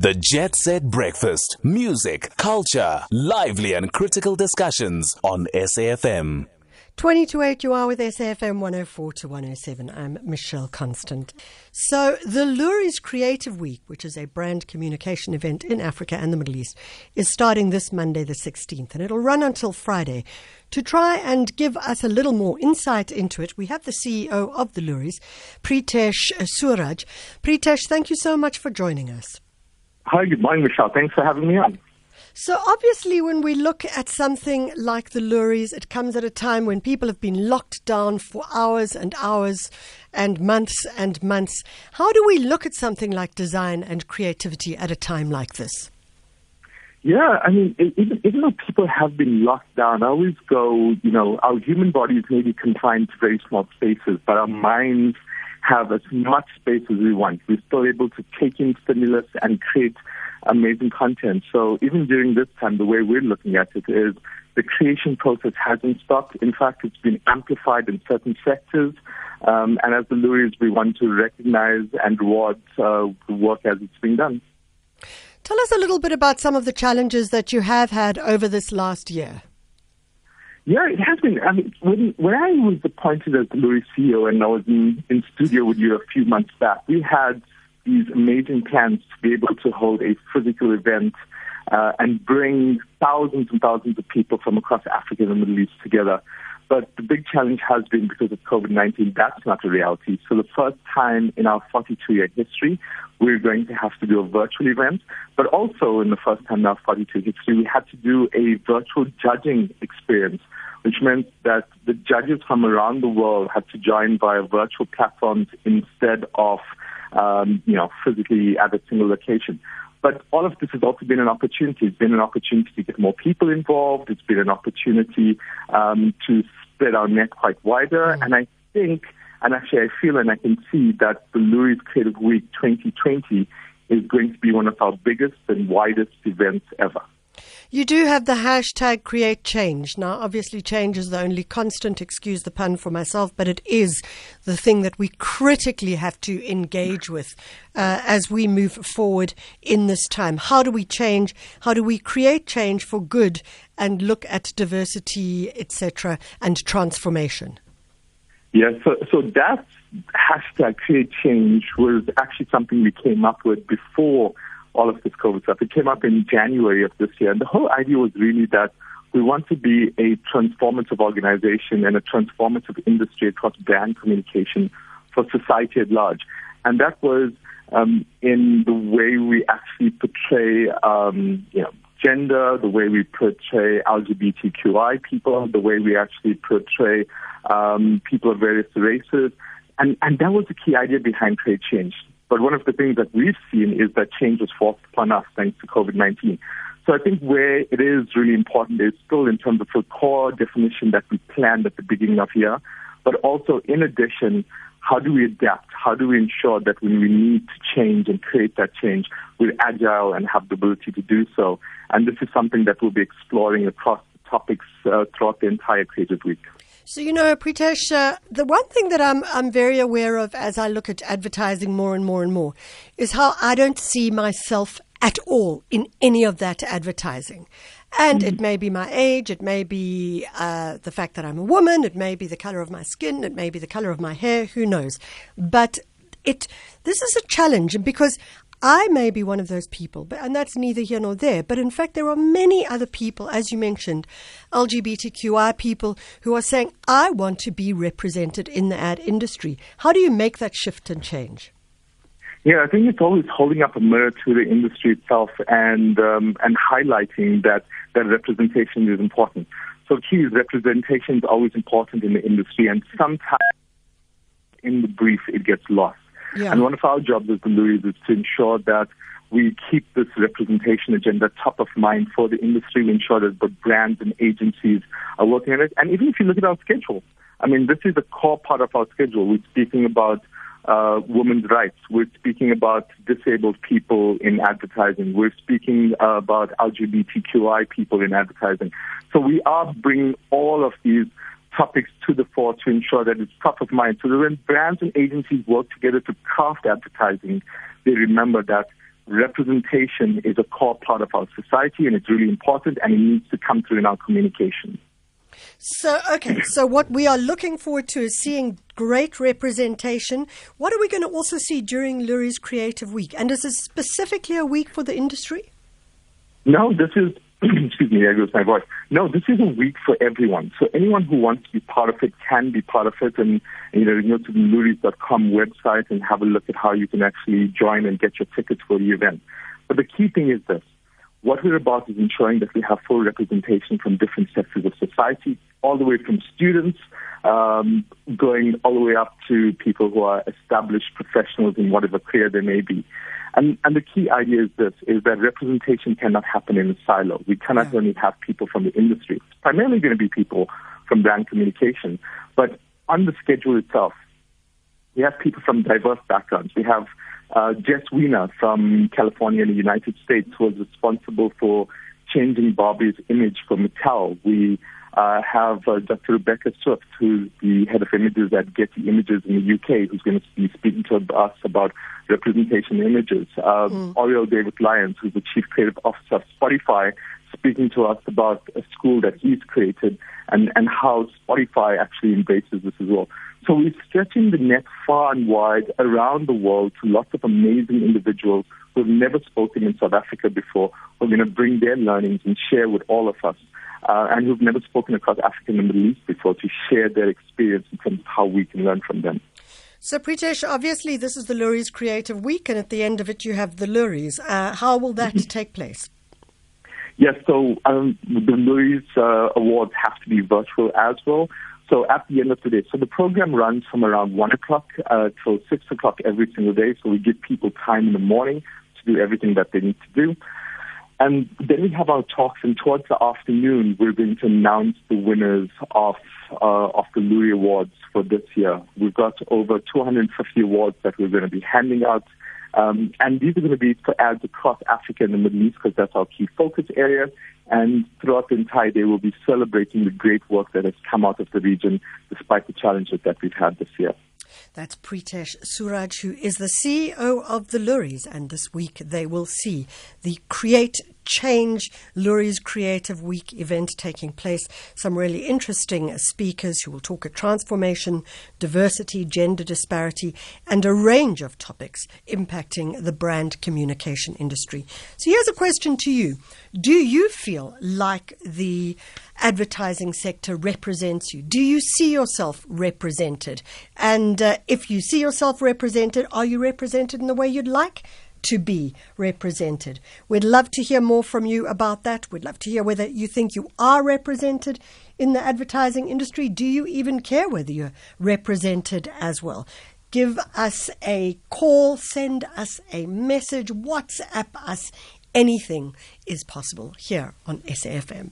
The Jet Set Breakfast. Music, culture, lively and critical discussions on SAFM. 20 to 8, you are with SAFM 104 to 107. I'm Michelle Constant. So, the Loeries Creative Week, which is a brand communication event in Africa and the Middle East, is starting this Monday, the 16th, and it'll run until Friday. To try and give us a little more insight into it, we have the CEO of the Loeries, Preetesh Sewray. Preetesh, thank you so much for joining us. Hi, good morning, Michelle. Thanks for having me on. So, obviously, when we look at something like the Loeries, it comes at a time when people have been locked down for hours and hours and months and months. How do we look at something like design and creativity at a time like this? Yeah, I mean, even, even though people have been locked down, I always go, you know, our human bodies may be confined to very small spaces, but our minds have as much space as we want. We're still able to take in stimulus and create amazing content. So even during this time, the way we're looking at it is the creation process hasn't stopped. In fact, it's been amplified in certain sectors. Um, and as the Loeries, we want to recognize and reward uh, the work as it's being done. Tell us a little bit about some of the challenges that you have had over this last year. Yeah, it has been. I mean, when, when I was appointed as the Loeries CEO and I was in, in studio with you a few months back, we had these amazing plans to be able to hold a physical event uh, and bring thousands and thousands of people from across Africa and the Middle East together. But the big challenge has been because of COVID 19, that's not a reality. So, the first time in our 42 year history, we're going to have to do a virtual event. But also, in the first time in our 42 year history, we had to do a virtual judging experience which meant that the judges from around the world had to join via virtual platforms instead of, um, you know, physically at a single location. But all of this has also been an opportunity. It's been an opportunity to get more people involved. It's been an opportunity um, to spread our net quite wider. Mm. And I think, and actually I feel and I can see that the Loeries Creative Week 2020 is going to be one of our biggest and widest events ever. You do have the hashtag create change. Now, obviously, change is the only constant, excuse the pun for myself, but it is the thing that we critically have to engage with uh, as we move forward in this time. How do we change? How do we create change for good and look at diversity, etc., and transformation? Yeah, so, so that hashtag create change was actually something we came up with before all of this COVID stuff. It came up in January of this year. And the whole idea was really that we want to be a transformative organization and a transformative industry across brand communication for society at large. And that was um, in the way we actually portray, um, you know, gender, the way we portray LGBTQI people, the way we actually portray um, people of various races. And, and that was the key idea behind Create Change. But one of the things that we've seen is that change was forced upon us thanks to COVID-19. So I think where it is really important is still in terms of the core definition that we planned at the beginning of year, but also in addition, how do we adapt? How do we ensure that when we need to change and create that change, we're agile and have the ability to do so? And this is something that we'll be exploring across the topics uh, throughout the entire Creative Week. So you know, Preetesh, uh, the one thing that I'm I'm very aware of as I look at advertising more and more and more is how I don't see myself at all in any of that advertising. And mm-hmm. it may be my age, it may be uh, the fact that I'm a woman, it may be the color of my skin, it may be the color of my hair, who knows. But it this is a challenge because I may be one of those people, but, and that's neither here nor there. But in fact, there are many other people, as you mentioned, LGBTQI people, who are saying, I want to be represented in the ad industry. How do you make that shift and change? Yeah, I think it's always holding up a mirror to the industry itself and um, and highlighting that that representation is important. So, key representation is always important in the industry, and sometimes in the brief it gets lost. Yeah. And one of our jobs as the Loeries is to ensure that we keep this representation agenda top of mind for the industry. We ensure that the brands and agencies are working on it. And even if you look at our schedule, I mean, this is a core part of our schedule. We're speaking about uh, women's rights. We're speaking about disabled people in advertising. We're speaking uh, about LGBTQI people in advertising. So we are bringing all of these topics to the fore to ensure that it's top of mind. So that when brands and agencies work together to craft advertising, they remember that representation is a core part of our society and it's really important and it needs to come through in our communication. So, okay, so what we are looking forward to is seeing great representation. What are we going to also see during Loeries Creative Week? And is this specifically a week for the industry? No, this is, excuse me, there goes my voice. No, this is a week for everyone. So anyone who wants to be part of it can be part of it. And, you know, you go to the loeries.com website and have a look at how you can actually join and get your tickets for the event. But the key thing is this what we're about is ensuring that we have full representation from different sectors of society, all the way from students, um, going all the way up to people who are established professionals in whatever career they may be. And, and the key idea is this, is that representation cannot happen in a silo. We cannot yeah. only have people from the industry. It's primarily going to be people from brand communication. But on the schedule itself, we have people from diverse backgrounds. We have uh, Jess Weiner from California in the United States who was responsible for changing Barbie's image for Mattel. We uh, have uh, Dr. Rebecca Swift, who's the head of images at Getty Images in the UK, who's going to be speaking to us about representation images. Uh, mm. Oriel David Lyons, who's the chief creative officer of Spotify, speaking to us about a school that he's created and, and how Spotify actually embraces this as well. So we're stretching the net far and wide around the world to lots of amazing individuals who have never spoken in South Africa before, who are going to bring their learnings and share with all of us, uh, and who've never spoken across Africa and the Middle East before to share their experience in terms of how we can learn from them. So, Preetesh, obviously this is the Loeries Creative Week, and at the end of it you have the Loeries. Uh, how will that take place? Yes, so um, the Loeries uh, Awards have to be virtual as well. So at the end of the day, so the program runs from around 1 o'clock uh, till 6 o'clock every single day. So we give people time in the morning to do everything that they need to do. And then we have our talks, and towards the afternoon, we're going to announce the winners of uh, of the Loerie Awards for this year. We've got over 250 awards that we're going to be handing out um, and these are going to be for ads across Africa and the Middle East because that's our key focus area. And throughout the entire day, we'll be celebrating the great work that has come out of the region despite the challenges that we've had this year. That's Preetesh Sewray, who is the CEO of the Loeries, and this week they will see the Create Change Loeries Creative Week event taking place. Some really interesting speakers who will talk at transformation, diversity, gender disparity, and a range of topics impacting the brand communication industry. So here's a question to you Do you feel like the advertising sector represents you? Do you see yourself represented? And uh, if you see yourself represented, are you represented in the way you'd like? To be represented. We'd love to hear more from you about that. We'd love to hear whether you think you are represented in the advertising industry. Do you even care whether you're represented as well? Give us a call, send us a message, WhatsApp us. Anything is possible here on SAFM.